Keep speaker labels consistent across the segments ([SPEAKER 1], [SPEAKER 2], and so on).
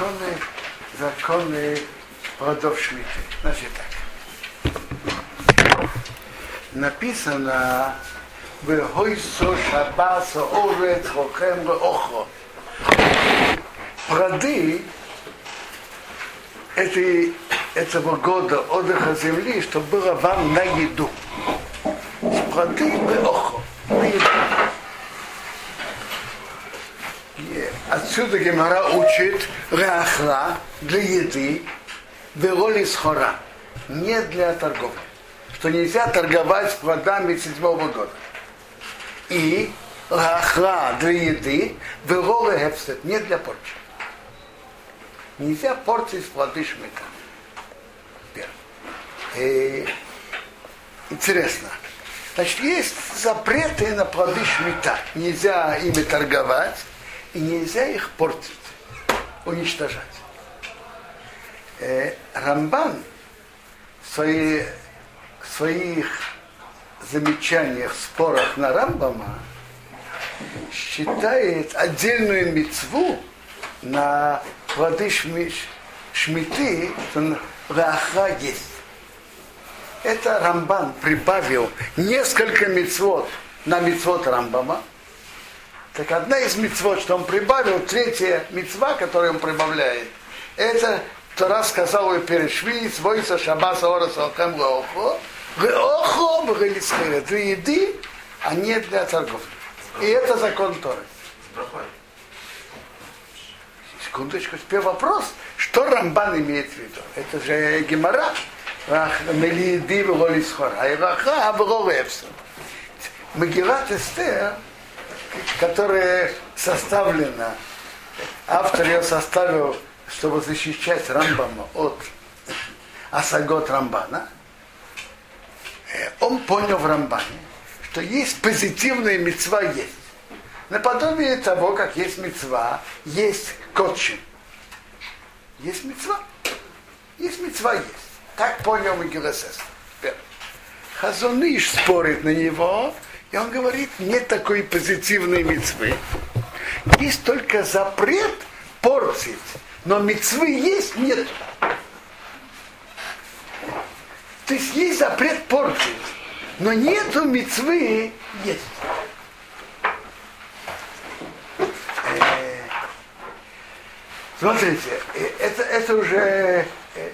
[SPEAKER 1] законы, законы плодов Шмиты. Значит так. Написано Вегойсо шабасо орец хохем охо. Плоды этой, этого года отдыха земли, чтобы было вам на еду. Плоды охо. На еду. Отсюда Гемара учит рахла для еды, вероли схора, не для торговли. Что нельзя торговать с плодами седьмого года. И рахла для еды, вероли хепсет, не для порчи. Нельзя портить плоды шмыка. И, интересно. Значит, есть запреты на плоды шмита. Нельзя ими торговать и нельзя их портить, уничтожать. Э, Рамбан в свои, своих замечаниях, спорах на Рамбама считает отдельную мецву на плоды шми, шмиты, что раха есть. Это Рамбан прибавил несколько мецвод на мецвод Рамбама, так одна из мецвод, что он прибавил, третья мецва, которую он прибавляет, это Тора сказал ей перед Шви, свойца Шабаса Ораса Алхем Лаохо, Лаохо Бгалисхира, для еды, а не для торговли. И это закон Торы. Секундочку, теперь вопрос, что Рамбан имеет в виду? Это же Гемора. Мелиеды Вголисхора. Айраха Абролевса. Магилат Эстер которая составлена, автор ее составил, чтобы защищать Рамбама от Асагот Рамбана, э, он понял в Рамбане, что есть позитивная мецва есть. Наподобие того, как есть мецва, есть котчин. Есть мецва. Есть мецва есть. Так понял Мегилесес. Хазуныш спорит на него, и он говорит, нет такой позитивной мецвы. Есть только запрет портить, но мецвы есть, нет. То есть есть запрет портить, но нету мецвы есть. Э, смотрите, э, это, это уже э,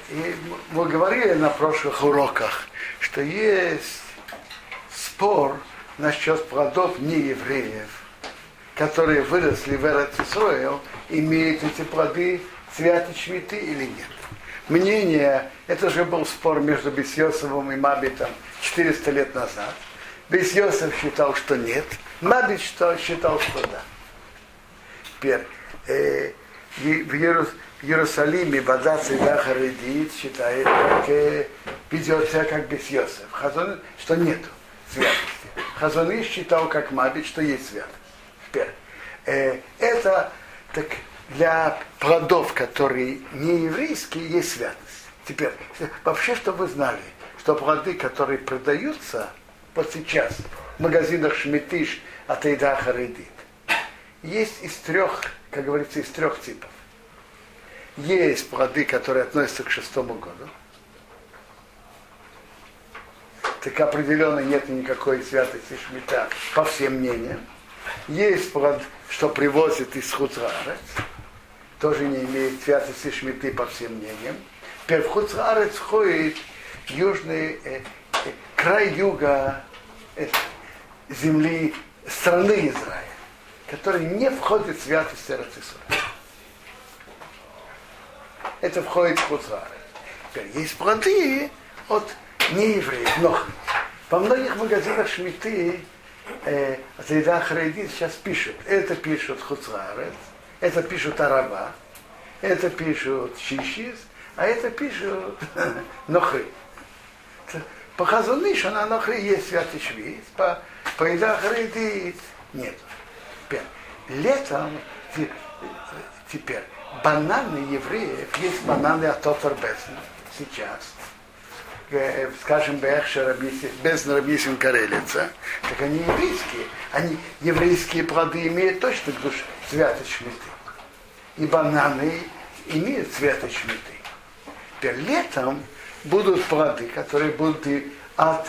[SPEAKER 1] мы говорили на прошлых уроках, что есть спор насчет плодов неевреев, которые выросли в Эрцисроил, имеют эти плоды цвета шмиты или нет. Мнение, это же был спор между Бесьосовым и Мабитом 400 лет назад. Бесьосов считал, что нет, Мабит что, считал, что да. Теперь, э, в, Иерус, в Иерусалиме вода цвета Харидит считает, как, э, ведет себя как. Хазон, что нету святости. Хазаны считал как Мабит, что есть святость. Теперь, э, это так, для плодов, которые не еврейские, есть святость. Теперь, вообще, чтобы вы знали, что плоды, которые продаются вот сейчас в магазинах Шмитиш от Эйда Харидит, есть из трех, как говорится, из трех типов. Есть плоды, которые относятся к шестому году так определенно нет никакой святости Шмита по всем мнениям. Есть, что привозит из Хуцрарец, тоже не имеет святости Шмиты по всем мнениям. Теперь в Хуцрарец ходит южный э, э, край юга э, земли страны Израиля, который не входит в святость Эрцисура. Это входит в Хуцрарец. Теперь есть плоды от не евреев, но во многих магазинах Шмиты э, Зайда сейчас пишут. Это пишут Хуцрарец, это пишут Араба, это пишут Шишис, а это пишут Нохри. По Хазунышу на Нохри есть святый швейц, по, по Ида Хрейдит нет. Теперь, летом теперь бананы евреев, есть бананы от Тотар сейчас, скажем, без Рабисин Карелица, так они еврейские. Они еврейские плоды имеют точно душ святость шмиты. И бананы, имеют цвет шмиты. Теперь летом будут плоды, которые будут от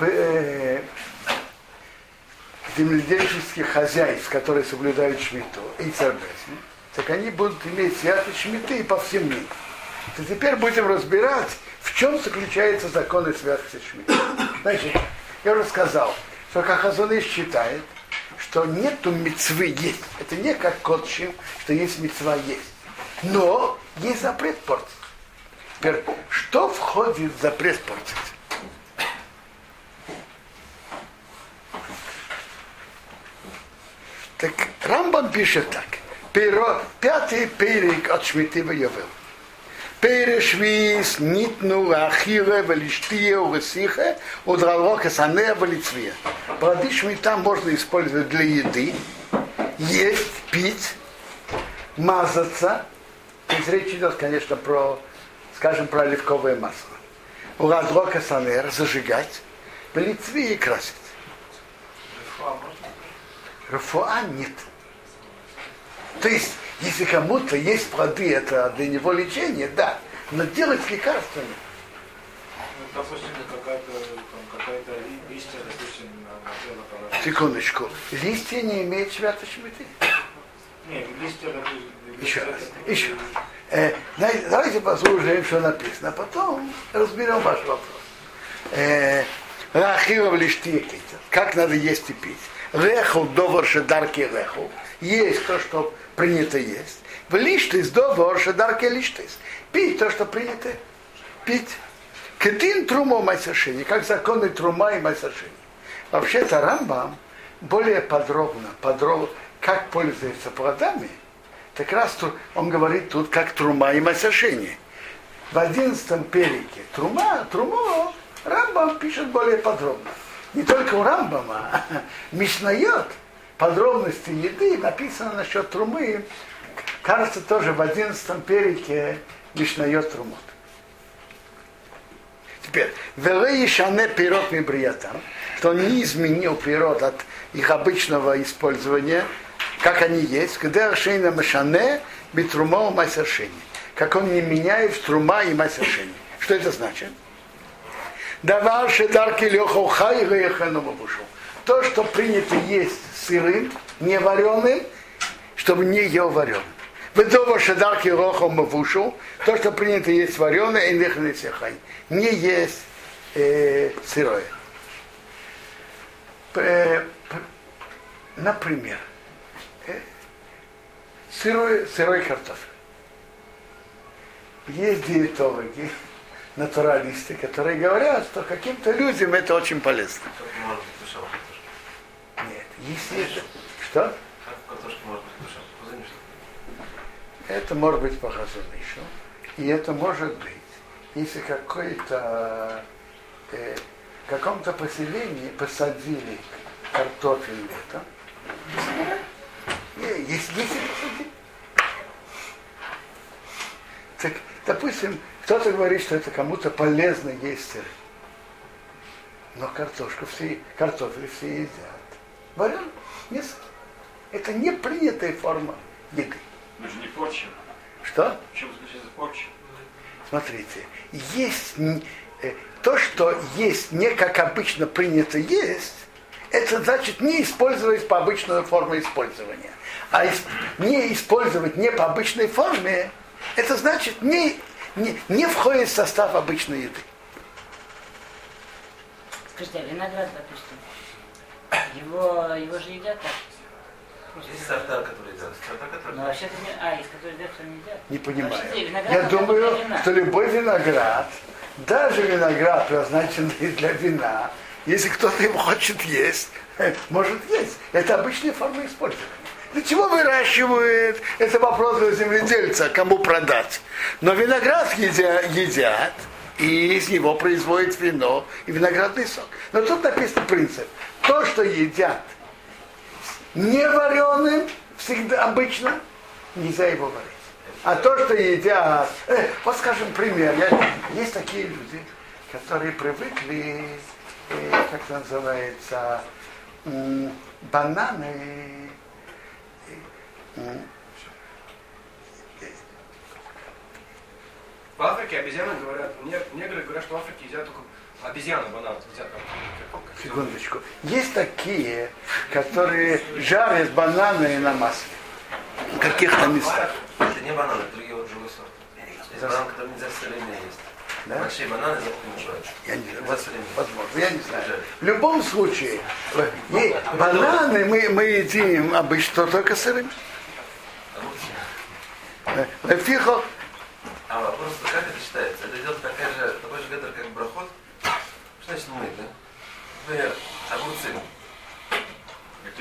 [SPEAKER 1] э, земледельческих хозяйств, которые соблюдают шмиту, и цербесни, так они будут иметь святость шмиты по всем миру. То теперь будем разбирать, в чем заключается закон и святости шмиты. Значит, я уже сказал, что как Хазоныш считает, что нету мецвы есть. Это не как котчим, что есть мецва есть. Но есть запрет портить. Теперь, что входит в запрет портить? Так Рамбам пишет так. Пятый перик от Шмиты Йовел. Перешвис нитну ахиле велиштие уресихе удралока сане велицвия. Плоды шмита можно использовать для еды, есть, пить, мазаться. Здесь речь идет, конечно, про, скажем, про оливковое масло. Урадрока санер зажигать, в Литве и красить. Рафуа нет. То есть, если кому-то есть плоды, это для него лечение, да. Но делать лекарства нет.
[SPEAKER 2] Ну, допустим, какая-то какая-то листья, допустим, на тело.
[SPEAKER 1] Секундочку. Листья не имеют свято шмиты.
[SPEAKER 2] Нет, листья, допустим.
[SPEAKER 1] Еще раз. Еще раз. Э, давайте послушаем, что написано, а потом разберем ваш вопрос. Э, Рахилов лишь Как надо есть и пить? Реху довар шедарки реху. Есть то, что принято есть. В лиштис довар шедарки лиштис. Пить то, что принято пить. Кедин трумо майсашини, как законы трума и майсашини. Вообще-то Рамбам более подробно, подробно, как пользуется плодами, так раз он говорит тут, как трума и масашини. В одиннадцатом перике трума, трумо, Рамбам пишет более подробно не только у Рамбама, Мишнает, подробности еды, написано насчет трумы, кажется, тоже в одиннадцатом перике Мишнает трумот. Теперь, веле шане пирот мибриятам, что он не изменил пирот от их обычного использования, как они есть, когда шейна машане битрума масершини, как он не меняет трума и масершини. Что это значит? Давар шедарки леху хай бабушу. То, что принято есть сырым, не вареным, чтобы не ел вареным. Ведово шедарки леху мавушу, то, что принято есть вареное, и нехали сехай. Не есть э, сырое. Например, э, сырой, сырой картофель. Есть диетологи, натуралисты, которые говорят, что каким-то людям это очень полезно. Нет, если. Что? Это может быть по еще. И это может быть, если какой-то э, в каком-то поселении посадили картофель летом, если, если посадили. Так, допустим, кто-то говорит, что это кому-то полезно есть сыр. Но картошку все, картофель все едят. Варен не Это не принятая форма еды.
[SPEAKER 2] Мы же не порчим.
[SPEAKER 1] Что?
[SPEAKER 2] В чем заключается порча?
[SPEAKER 1] Смотрите, есть э, то, что есть не как обычно принято есть, это значит не использовать по обычной форме использования. А не использовать не по обычной форме, это значит не не, не входит в состав обычной еды.
[SPEAKER 3] Скажите, виноград, допустим, его, его же едят так?
[SPEAKER 4] Есть сорта, которые едят, сорта, которые...
[SPEAKER 3] Ну, вообще-то не... А, из которых едят, которые не едят?
[SPEAKER 1] Не понимаю. Я думаю, что любой виноград, даже виноград, предназначенный для вина, если кто-то его хочет есть, может есть. Это обычная форма использования. Для чего выращивают? Это вопрос для земледельца, кому продать. Но виноград едят, едят и из него производят вино и виноградный сок. Но тут написан принцип. То, что едят не вареным, всегда обычно, нельзя его варить. А то, что едят, э, вот скажем пример, я, есть такие люди, которые привыкли, э, как это называется, м, бананы
[SPEAKER 5] Африке обезьяны говорят, не- негры говорят, что в Африке едят только обезьяны, банан, едят.
[SPEAKER 1] Секундочку. Есть такие, которые жарят бананы на масле. В каких-то местах.
[SPEAKER 4] Это не бананы, это другие вот другой сорт. Есть банан, который нельзя соленые есть.
[SPEAKER 1] Да?
[SPEAKER 4] Большие бананы запомнят.
[SPEAKER 1] Я не знаю, возможно, я не знаю. В любом случае, и бананы мы, мы едим обычно только сырыми.
[SPEAKER 4] Огурцы.
[SPEAKER 1] Лефихо,
[SPEAKER 4] А вопрос, как это считается? Это идет такая же, такой же гетер, как мы, да? Например, огурцы.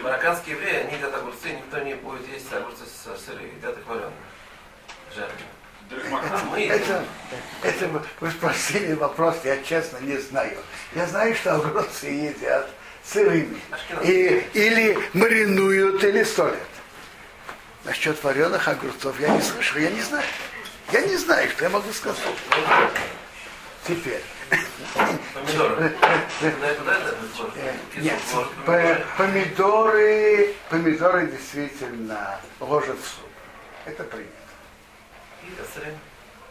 [SPEAKER 4] Марокканские евреи, они едят огурцы, никто не будет есть огурцы с сырые, едят их вареные. Жареные. А
[SPEAKER 1] это, это вы- вы спросили вопрос, я честно не знаю. Я знаю, что огурцы едят сырыми. И, или маринуют, или солят. Насчет вареных огурцов я не слышал, я не знаю. Я не знаю, что я могу сказать. Теперь.
[SPEAKER 4] Помидоры.
[SPEAKER 1] Э, Нет,
[SPEAKER 4] помидоры.
[SPEAKER 1] помидоры, действительно ложат в суп. Это принято.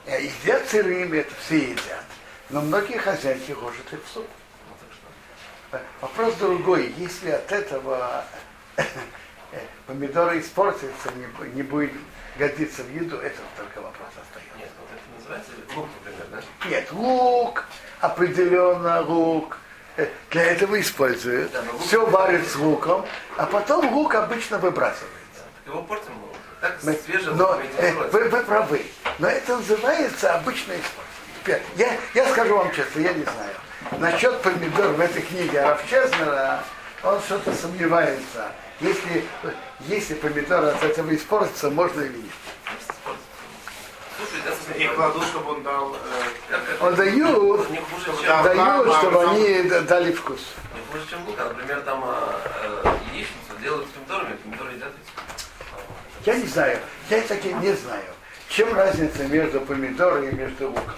[SPEAKER 1] Э, Едят сырыми, это все едят. Но многие хозяйки ложат их в суп.
[SPEAKER 4] Ну.
[SPEAKER 1] Э, Вопрос другой. Если от этого помидоры испортятся, не, не будет годиться в еду, это только вопрос остается.
[SPEAKER 4] Нет, вот это называется лук, например, да?
[SPEAKER 1] Нет, лук, определенно лук. э, Для этого используют.
[SPEAKER 4] Да, лук-
[SPEAKER 1] Все варят с луком, а потом лук обычно выбрасывается.
[SPEAKER 4] Его портим лук. Так
[SPEAKER 1] Мы-
[SPEAKER 4] свежий
[SPEAKER 1] Но
[SPEAKER 4] лук
[SPEAKER 1] э, вы, вы правы. Но это называется обычное использование. Я, я скажу вам честно, я не знаю. Насчет помидор в этой книге Равчезнера, он что-то сомневается. Если, если помидоры от этого испортятся, можно или нет.
[SPEAKER 4] Слушай, да,
[SPEAKER 2] Их кладут, чтобы он дал... э?
[SPEAKER 1] Он дают,
[SPEAKER 4] Не хуже, чем,
[SPEAKER 2] Да.
[SPEAKER 1] дают,
[SPEAKER 2] да,
[SPEAKER 1] чтобы они дали вкус.
[SPEAKER 4] не хуже, чем лук. А, например, там а, э, яичницу делают с помидорами, помидоры едят.
[SPEAKER 1] Я не знаю, я таки не знаю. Чем разница между помидором и между луком?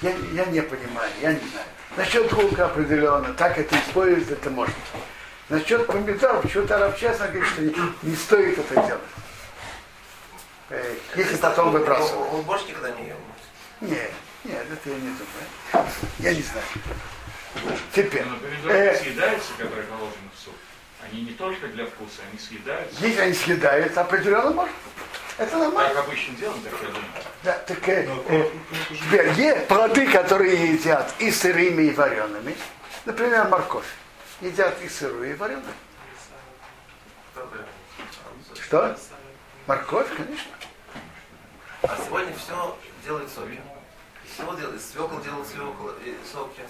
[SPEAKER 1] Я, я не понимаю, я не знаю. Насчет лука определенно, так это используется, это можно. Насчет помидоров, почему-то Раб честно говорит, что не, не стоит это делать. Если потом
[SPEAKER 4] Он-
[SPEAKER 1] выбрасывать.
[SPEAKER 4] Он борщ никогда не ел.
[SPEAKER 1] Нет, нет, это я не думаю. Я не знаю. Теперь,
[SPEAKER 6] Но помидоры
[SPEAKER 1] э,
[SPEAKER 6] съедаются, которые положены в суп. Они не только для вкуса, они съедаются.
[SPEAKER 1] если они съедаются, определенно можно. Это нормально.
[SPEAKER 6] Так обычно делаем, так я думаю.
[SPEAKER 1] Да, так, э, э, теперь, есть плоды, которые едят и сырыми, и вареными. Например, морковь. Едят и сырую, и вареную. Что? Морковь, конечно.
[SPEAKER 4] А сегодня все делают соки. Из всего делают. Из свекол делают свекол, и соки.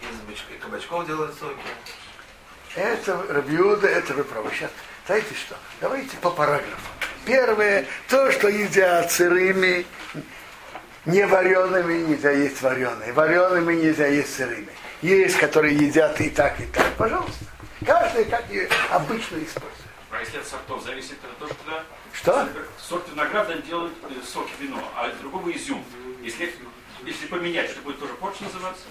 [SPEAKER 4] Из кабачков делают соки.
[SPEAKER 1] Это рабиуда, это вы правы. Сейчас, знаете что? Давайте по параграфам. Первое, то, что едят сырыми, не вареными нельзя есть вареные. Вареными нельзя есть сырыми. Есть, которые едят и так, и так. Пожалуйста. Каждый как ее обычно использует.
[SPEAKER 6] А если от сортов зависит, это тоже туда?
[SPEAKER 1] Что?
[SPEAKER 6] Сорт винограда делают э, соки вино, а другого изюм. Если, если поменять, что будет тоже порч называться?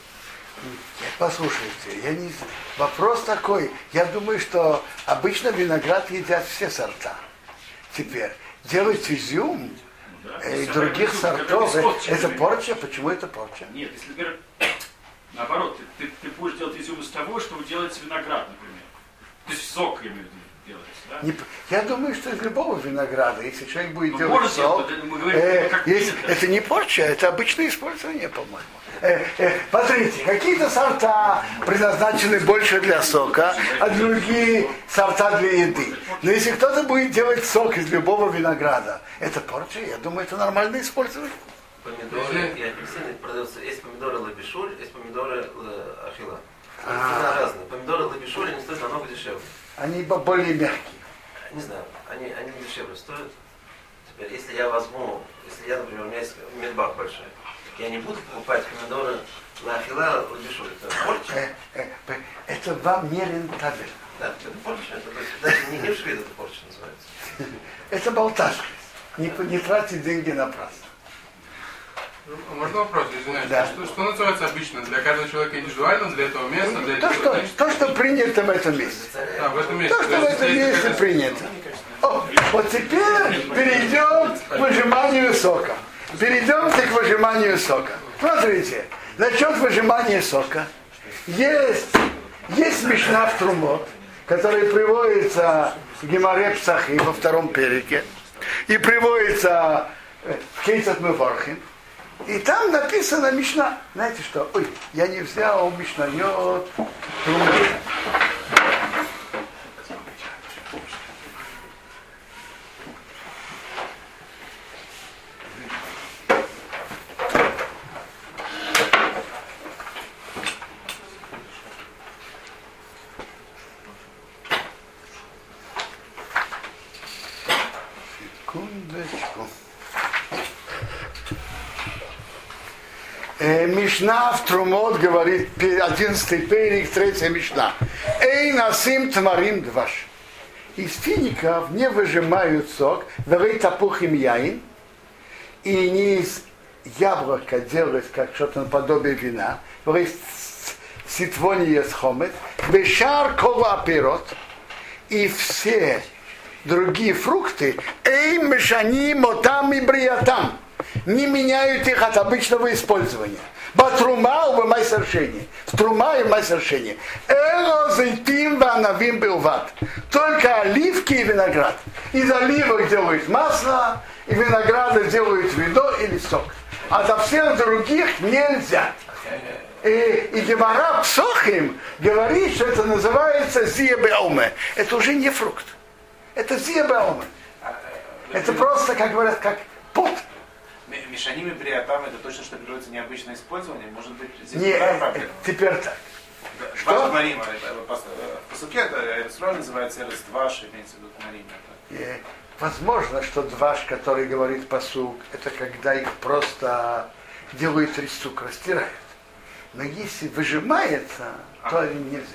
[SPEAKER 1] Послушайте, я не. Вопрос такой. Я думаю, что обычно виноград едят все сорта. Теперь делать изюм
[SPEAKER 6] Ну да.
[SPEAKER 1] э, и
[SPEAKER 6] Если
[SPEAKER 1] других
[SPEAKER 6] изюм,
[SPEAKER 1] сортов, э,
[SPEAKER 6] испорченный.
[SPEAKER 1] это порча. Почему это порча?
[SPEAKER 6] Нет, если, например, наоборот, ты, ты, ты будешь делать изюм из того, что делается виноград, например. То есть сок, я имею в виду, делается, да?
[SPEAKER 1] Не я думаю, что из любого винограда, если человек будет
[SPEAKER 6] Ну,
[SPEAKER 1] делать
[SPEAKER 6] может
[SPEAKER 1] сок,
[SPEAKER 6] мы говорим,
[SPEAKER 1] э,
[SPEAKER 6] как
[SPEAKER 1] есть-
[SPEAKER 6] принято.
[SPEAKER 1] это не порча, это обычное использование, по-моему. Э, э, смотрите, какие-то сорта предназначены больше для сока, а другие сорта для еды. Но если кто-то будет делать сок из любого винограда, это порча, я думаю, это нормальное использование.
[SPEAKER 4] Помидоры и апельсины продаются. Есть помидоры лабишуль, есть помидоры э, ахила.
[SPEAKER 1] А.
[SPEAKER 4] Цена разные. Помидоры лабишуль, они стоят намного дешевле.
[SPEAKER 1] Они бо- более мягкие.
[SPEAKER 4] Не знаю, они, они дешевле стоят. Теперь, если я возьму, если я, например, у меня есть медбак большой, я не буду покупать помидоры лахила лабишуль. Это порча.
[SPEAKER 1] Э, э, п- это вам не рентабельно.
[SPEAKER 4] Да, это порча. Это, даже не, швед это порча называется.
[SPEAKER 1] Это болташка. Не, не тратить деньги напрасно.
[SPEAKER 7] Можно вопрос, извиняюсь.
[SPEAKER 1] Да.
[SPEAKER 7] Что, что называется обычно? Для каждого человека индивидуально, для этого места, для
[SPEAKER 1] То,
[SPEAKER 7] этих
[SPEAKER 1] что, то, что принято в этом месте.
[SPEAKER 7] А, в этом месте.
[SPEAKER 1] То, что
[SPEAKER 7] То
[SPEAKER 1] в этом месте принято. О, вот теперь перейдем к выжиманию сока. Перейдемте к выжиманию сока. Смотрите, насчет выжимания сока. Есть, есть Мишна в Трумот, который приводится в Гемаре Псахи во втором перике, и приводится в Кейцат Мефархим. И там написано Мишна. Знаете что? Ой, я не взял Мишнайот Трумот. Секундочку. Э, Мишна в Трумот говорит, 11 перик, 3 Мишна. Эй, насим тмарим дваш. Из фиников не выжимают сок, давай тапух им яин, и не из яблока делать как что-то наподобие вина, давай ситвони есть хомет, бешар кола пирот, и все другие фрукты, эй, мешани, мотам и бриятам, не меняют их от обычного использования. Батрума в майсершине. В трума и в майсершине. Эло зайтим ванавим билват. Только оливки и виноград. Из оливок делают масло, и винограда делают вино или сок. А до всех других нельзя. И, и Гемара Псохим говорит, что это называется зиебеоме. Это уже не фрукт. Это зиебеоме. Это просто, как говорят, как пот.
[SPEAKER 2] Мешаним и приятам это точно, что берется необычное использование. Может быть, здесь
[SPEAKER 1] Не, э, теперь так.
[SPEAKER 2] Что? Э, по, э, суке это Эрсроль называется Эрс Дваш, имеется в виду Марима.
[SPEAKER 1] Э, Возможно, что дваш, который говорит посук, это когда их просто делают рисук, растирают. Но если выжимается, то нельзя.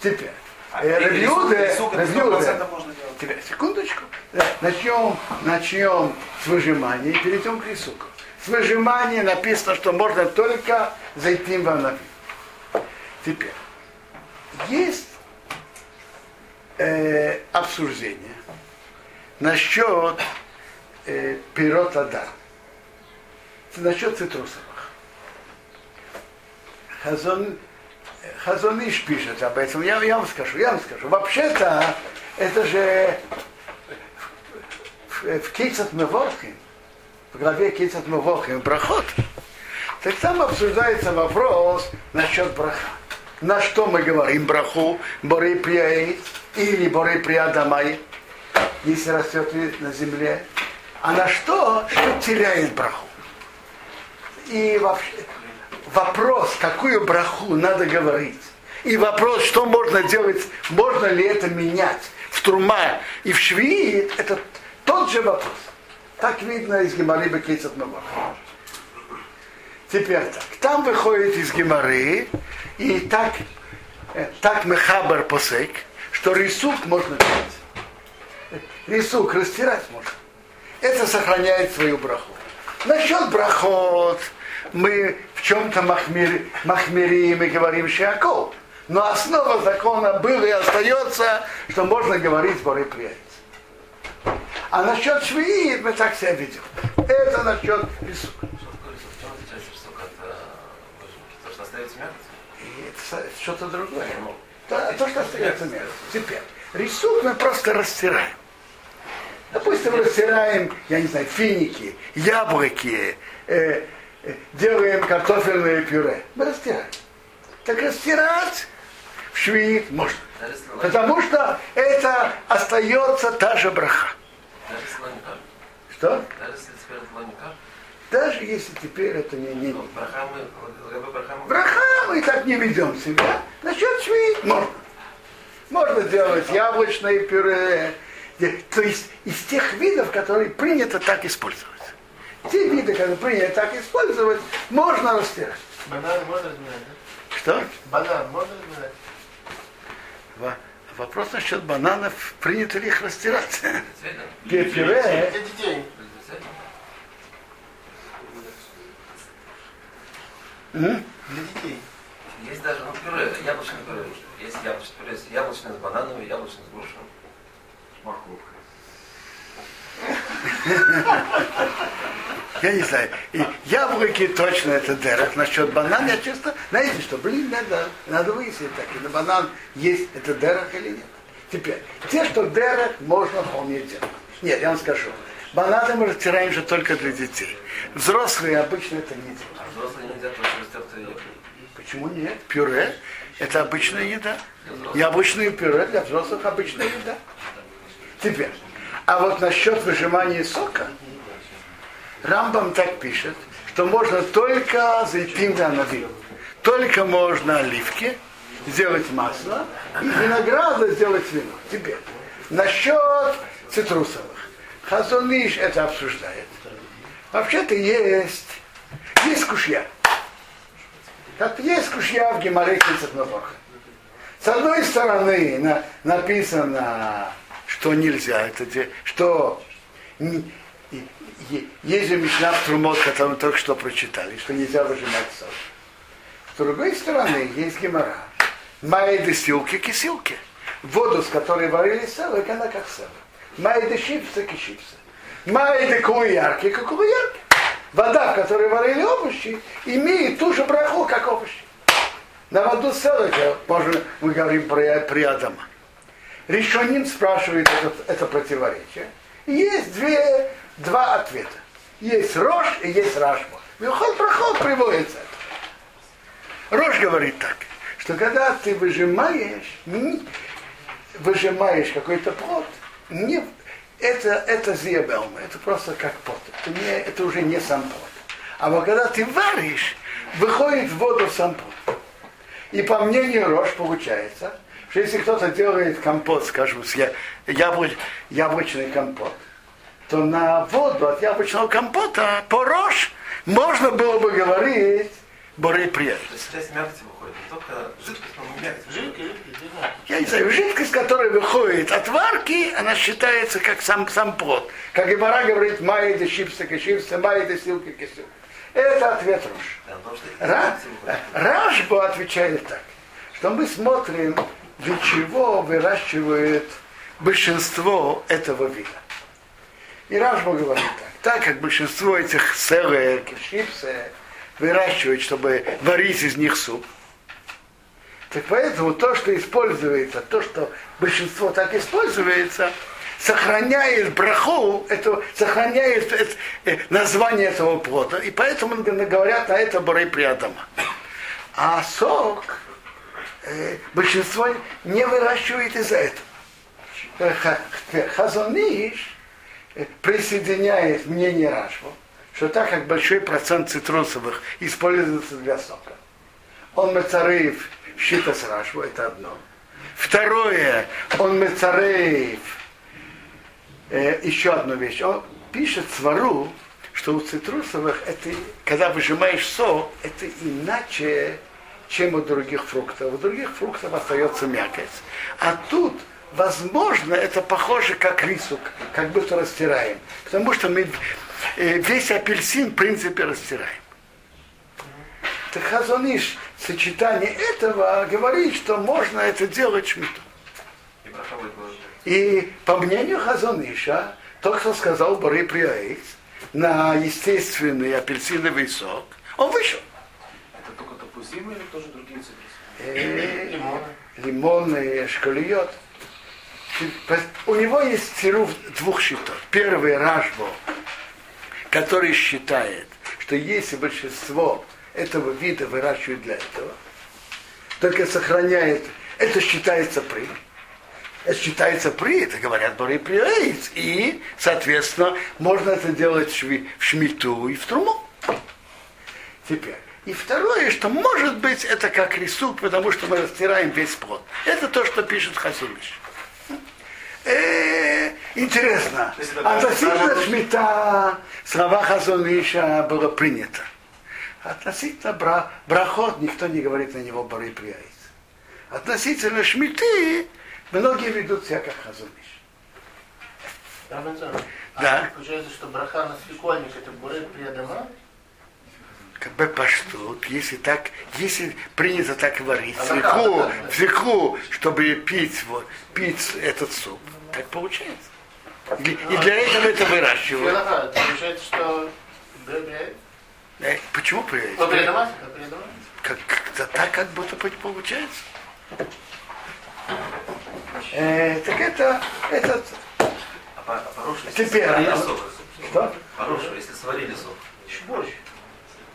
[SPEAKER 1] Теперь,
[SPEAKER 2] А,
[SPEAKER 1] э,
[SPEAKER 2] рисук- это
[SPEAKER 1] Рабиуде,
[SPEAKER 2] 100% можно делать.
[SPEAKER 1] Теперь, секундочку. Да, Начнем, начнем с выжимания и перейдем к рисуку. С выжимания написано, что можно только зайти в анави. Теперь, есть э, обсуждение насчет э, пирот Адар. Насчет цитрусовых. Хазон, Хазониш пишет об этом. Я, я вам скажу, я вам скажу. Вообще-то, это же в, в Кейцат Мевохим, в главе Кейцат Мевохим, Брахот, так там обсуждается вопрос насчет браха. На что мы говорим браху, боры приаид или боры приадамай, если растет на земле, а на что, что теряет браху. И вообще, вопрос, какую браху надо говорить, и вопрос, что можно делать, можно ли это менять в Трума и в Швии, это тот же вопрос. Так видно из Гемары Бекейцат Мавах. Теперь так, там выходит из Гемары, и так, э, так Мехабар посек, что рисук можно делать. Рисук растирать можно. Это сохраняет свою браху. Насчет брахот мы в чем-то махмир, махмирим и говорим шиаков. Но основа закона была и остается, что можно говорить боры приятель. А насчет швеи мы так себя ведем. Это насчет? И это что-то другое. То, то, что остается между. Теперь, рисунок мы просто растираем. Допустим, растираем, я не знаю, финики, яблоки, э, э, делаем картофельное пюре. Мы растираем. Так растирать в можно. Потому что это остается та же браха. Что?
[SPEAKER 4] Даже если теперь это не кажет.
[SPEAKER 1] Даже если теперь это не,
[SPEAKER 4] браха мы,
[SPEAKER 1] так не ведем себя. Насчет швей можно. Можно делать яблочное пюре. То есть из тех видов, которые принято так использовать. Те виды, которые принято так использовать, можно растирать.
[SPEAKER 8] Банан можно разминать, да?
[SPEAKER 1] Что?
[SPEAKER 8] Банан можно разминать?
[SPEAKER 1] Во- Вопрос насчет бананов, принято ли их растирать. Пюре.
[SPEAKER 8] Для детей.
[SPEAKER 4] Есть даже, ну, пюре, яблочное пюре. Есть яблочное пюре, есть яблочное с бананами, яблочное с грушами.
[SPEAKER 6] Морковка.
[SPEAKER 1] Я не знаю. И яблоки точно это дерек. Насчет банана я честно, знаете что, блин, надо, надо выяснить так, и на банан есть это дерек или нет. Теперь, те, что дерек, можно вполне делать. Нет, я вам скажу. Бананы мы растираем же только для детей. Взрослые обычно это не делают.
[SPEAKER 4] А взрослые нельзя тоже рецепты ягоды.
[SPEAKER 1] Почему нет? Пюре – это обычная еда. Яблочное пюре для взрослых обычная еда. Теперь, а вот насчет выжимания сока, Рамбам так пишет, что можно только зайтим ванавим. Только можно оливки сделать масло и винограда сделать вино. Теперь, насчет цитрусовых. Хазуниш это обсуждает. Вообще-то есть, есть кушья. Как есть кушья в Геморрей Цепновах. С одной стороны на, написано, что нельзя, это де- что есть же Мишна в Трумот, который мы только что прочитали, что нельзя выжимать сок. С другой стороны есть гемора. Майды силки кисилки. Воду, с которой варили селок, она как селок. Майды щипсы кишипсы. Майды кулуярки, как кулуярки. Вода, в которой варили овощи, имеет ту же браху, как овощи. На воду селока, можно, мы говорим про, при Адама. Решонин спрашивает это, это противоречие. Есть две, два ответа. Есть Рош и есть Рашба. Виход проход приводится. Рош говорит так, что когда ты выжимаешь, выжимаешь какой-то плод, не, это, это зиабелма, это просто как пот. Это, не, это уже не сам плод. А вот когда ты варишь, выходит в воду сам плод. И по мнению Рош получается, что если кто-то делает компот, скажем, я- яблоч- яблочный компот, то на воду от яблочного компота по Рош можно было бы говорить борей приятель.
[SPEAKER 4] То есть часть мякоти выходит, не только жидкость, но
[SPEAKER 8] жидкий, жидкий.
[SPEAKER 1] Я не знаю, жидкость, которая выходит от варки, она считается как сам, сам плод. Как и Мара говорит, майя де щипса кишипса, майя де силка кису. Это ответ Рош.
[SPEAKER 4] Да, потому что
[SPEAKER 1] Ра-
[SPEAKER 4] мякоти выходит.
[SPEAKER 1] Рашба отвечает так, что мы смотрим, для чего выращивает большинство этого вида. И Рашба говорит так, так как большинство этих селек, чипсы выращивают, чтобы варить из них суп, так поэтому то, что используется, то, что большинство так используется, сохраняет браху, это, сохраняет э, э, название этого плода. И поэтому говорят на это Борей Приадама. А сок э, большинство не выращивает из-за этого. Э, присоединяет мнение Рашбу, что так как большой процент цитрусовых используется для сока, он мецарейв щита с Рашбу, это одно. Второе, он мецарейв э, еще одну вещь. Он пишет свару, что у цитрусовых, это, когда выжимаешь сок, это иначе, чем у других фруктов. У других фруктов остается мякоть. А тут, возможно, это похоже как рису, как будто растираем. Потому что мы э, весь апельсин, в принципе, растираем. Так Хазониш, сочетание этого говорит, что можно это делать шмиту.
[SPEAKER 4] И
[SPEAKER 1] по мнению Хазониша, тот, кто сказал Бори Приаикс, на естественный апельсиновый сок, он вышел.
[SPEAKER 5] Это только тапузимы или тоже другие цветы?
[SPEAKER 1] Э,
[SPEAKER 8] Лимоны.
[SPEAKER 1] Лимонный шкалиот. У него есть цируф двух счетов. Первый Рашбо, который считает, что если большинство этого вида выращивают для этого, только сохраняет, это считается при. Это считается при, это говорят Бори Приаиц. И, соответственно, можно это делать в шмиту и в труму. Теперь. И второе, что может быть это как рисунок, потому что мы растираем весь плод. Это то, что пишет Хасулиш. Интересно. Относительно
[SPEAKER 2] даже-
[SPEAKER 1] шмита слова Хазуниша было принято. Относительно бра, брахот никто не говорит на него бары приаиц. Относительно шмиты многие ведут себя как Хазуниш. Да.
[SPEAKER 8] А получается, что браха на свекольник это буры приадама?
[SPEAKER 1] как бы паштут, если так, если принято так варить,
[SPEAKER 8] А
[SPEAKER 1] свеклу, свеклу, чтобы пить, вот, пить этот суп, так получается. И, для этого это выращивают.
[SPEAKER 8] Получается, что.
[SPEAKER 1] Э, почему приедет?
[SPEAKER 8] Но передавать? Как
[SPEAKER 1] так, как будто получается. Э, так это, этот,
[SPEAKER 4] А по-
[SPEAKER 1] Теперь,
[SPEAKER 4] сварили
[SPEAKER 1] а-
[SPEAKER 4] сок.
[SPEAKER 1] что?
[SPEAKER 4] По-хорошему, если сварили сок.
[SPEAKER 8] Борщ.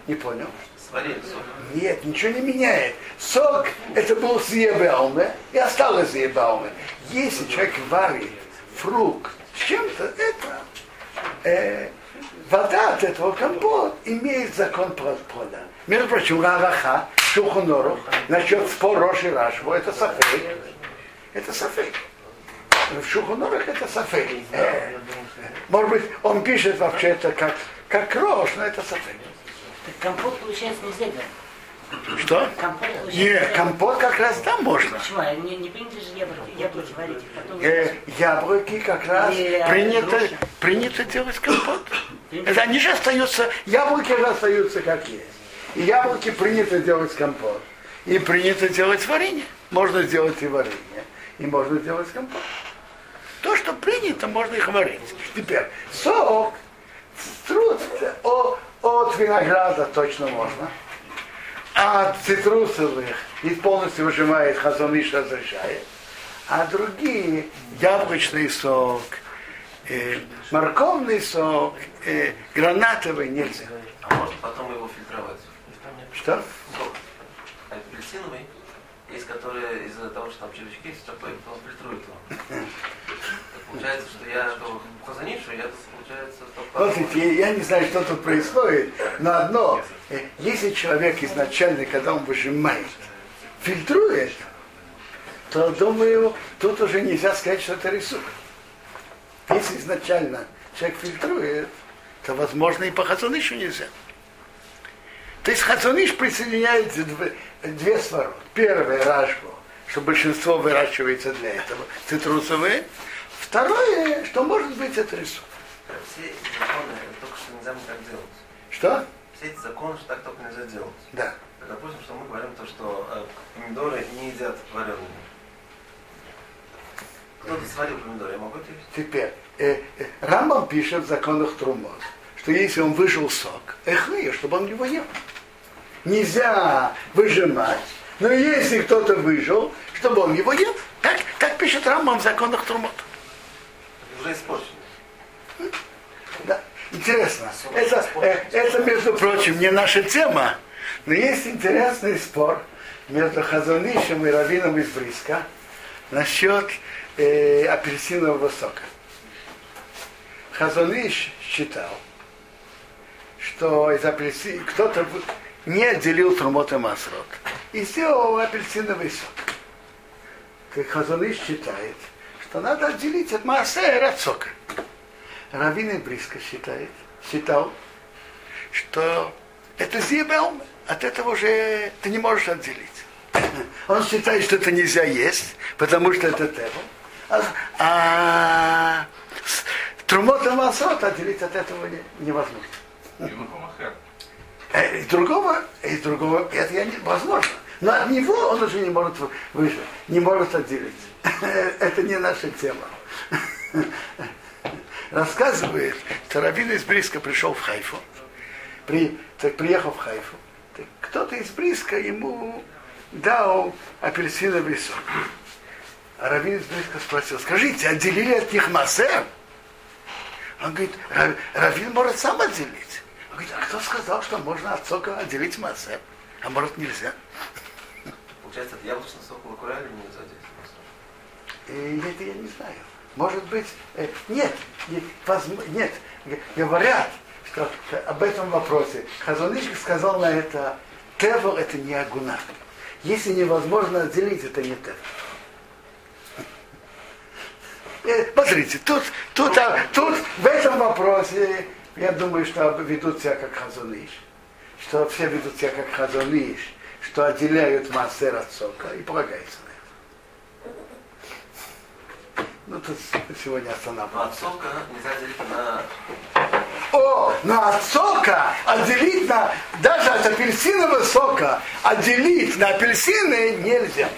[SPEAKER 1] Не понял.
[SPEAKER 4] Сварили сок.
[SPEAKER 1] Нет, ничего не меняет. Сок это был зебауме и осталось зебауме. Если человек варит фрукт с чем-то, это э, вода от этого компот имеет закон плода. Между прочим, Рараха, Шухунору, насчет спор Роши Рашву, это сафей. Это сафей. В Шухунорах это сафей. Э, может быть, он пишет вообще это как, как Рош, но это сафей.
[SPEAKER 3] Так компот получается нельзя делать.
[SPEAKER 1] Что?
[SPEAKER 3] Компот
[SPEAKER 1] Нет, компот как раз там можно.
[SPEAKER 3] Почему? А Не, не принято же яблоки, яблоки варить, их потом...
[SPEAKER 1] Э, яблоки как раз
[SPEAKER 3] Не,
[SPEAKER 1] принято,
[SPEAKER 3] груши.
[SPEAKER 1] принято делать компот. Это они же остаются, яблоки же остаются как есть. И яблоки принято делать компот. И принято делать варенье. Можно сделать и варенье. И можно делать компот. То, что принято, можно их варить. Теперь, сок, труд, о- от винограда точно можно. А от цитрусовых и полностью выжимает хазоныш разрешает. А другие, яблочный сок, э, морковный сок, э, гранатовый нельзя.
[SPEAKER 4] А можно потом его фильтровать.
[SPEAKER 1] Что?
[SPEAKER 4] Сок апельсиновый, есть которые из-за того, что там червячки есть, такой, он фильтрует его. Получается, что я что, хазанишу, я,
[SPEAKER 1] Смотрите, я не знаю, что тут происходит, но одно, э, если человек изначально, когда он выжимает, фильтрует, то, думаю, тут уже нельзя сказать, что это рисунок. Если изначально человек фильтрует, то, возможно, и по хазонышу нельзя. То есть хазоныш присоединяет дв- две стороны. Первое – рашбу, что большинство выращивается для этого, цитрусовые. Второе, что может быть это рисунок.
[SPEAKER 4] Все эти законы, только что нельзя так делать.
[SPEAKER 1] Что?
[SPEAKER 4] Все эти законы, что так только нельзя делать.
[SPEAKER 1] Да.
[SPEAKER 4] Допустим, что мы говорим то, что э, помидоры не едят вареными. Кто-то сварил помидоры, я могу это есть?
[SPEAKER 1] Теперь, э, э, Рамбам пишет в законах Трумот, что если он выжил сок, эхлые, чтобы он его ел. Нельзя выжимать, но если кто-то выжил, чтобы он его ел, так, так пишет Рамбам в законах Трумот.
[SPEAKER 4] Это уже испорчено.
[SPEAKER 1] Да. Интересно. Это, э, это, между прочим, не наша тема, но есть интересный спор между Хазунишем и Равином из Бриска насчет э, апельсинового сока. Хазуниш считал, что из апельсин кто-то не отделил трумот и масрот и сделал апельсиновый сок. Как Хазуниш считает, что надо отделить от масса и от сока. Равин из Бриска считает, считал, что это зибелм, от этого уже ты не можешь отделить. Он считает, что это нельзя есть, потому что это теву. А, а трумот и масрот отделить от этого не- невозможно. Э, Из другого, из другого, это я не, возможно. Но от него он уже не может вы- выжить, не может отделить. Это не наша тема. Рассказывает, что Равин из Бриска пришел в Хайфу, при, так приехал в Хайфу, так кто-то из Бриска ему дал апельсиновый сок. А Равин из Бриска спросил, скажите, отделили от них массер? Он говорит, «Ра- Равин может сам отделить. Он говорит, а кто сказал, что можно от сока отделить массер? А может нельзя?
[SPEAKER 4] Получается, это яблочный сок лакура или нельзя здесь?
[SPEAKER 1] И это я не знаю. Может быть, э, нет, нет, г- говорят, что об этом вопросе. Хазунишек сказал на это, тевел это не агуна. Если невозможно отделить, это не тевел. Э, Смотрите, тут, тут, а, тут в этом вопросе, я думаю, что ведут себя как хазуныш. Что все ведут себя как хазуныш, что отделяют массер от сока и полагается на это. Ну, тут сегодня
[SPEAKER 4] Но
[SPEAKER 1] останавливаемся.
[SPEAKER 4] от сока нельзя делить на...
[SPEAKER 1] О, но от сока отделить на, даже от апельсинового сока отделить на апельсины нельзя.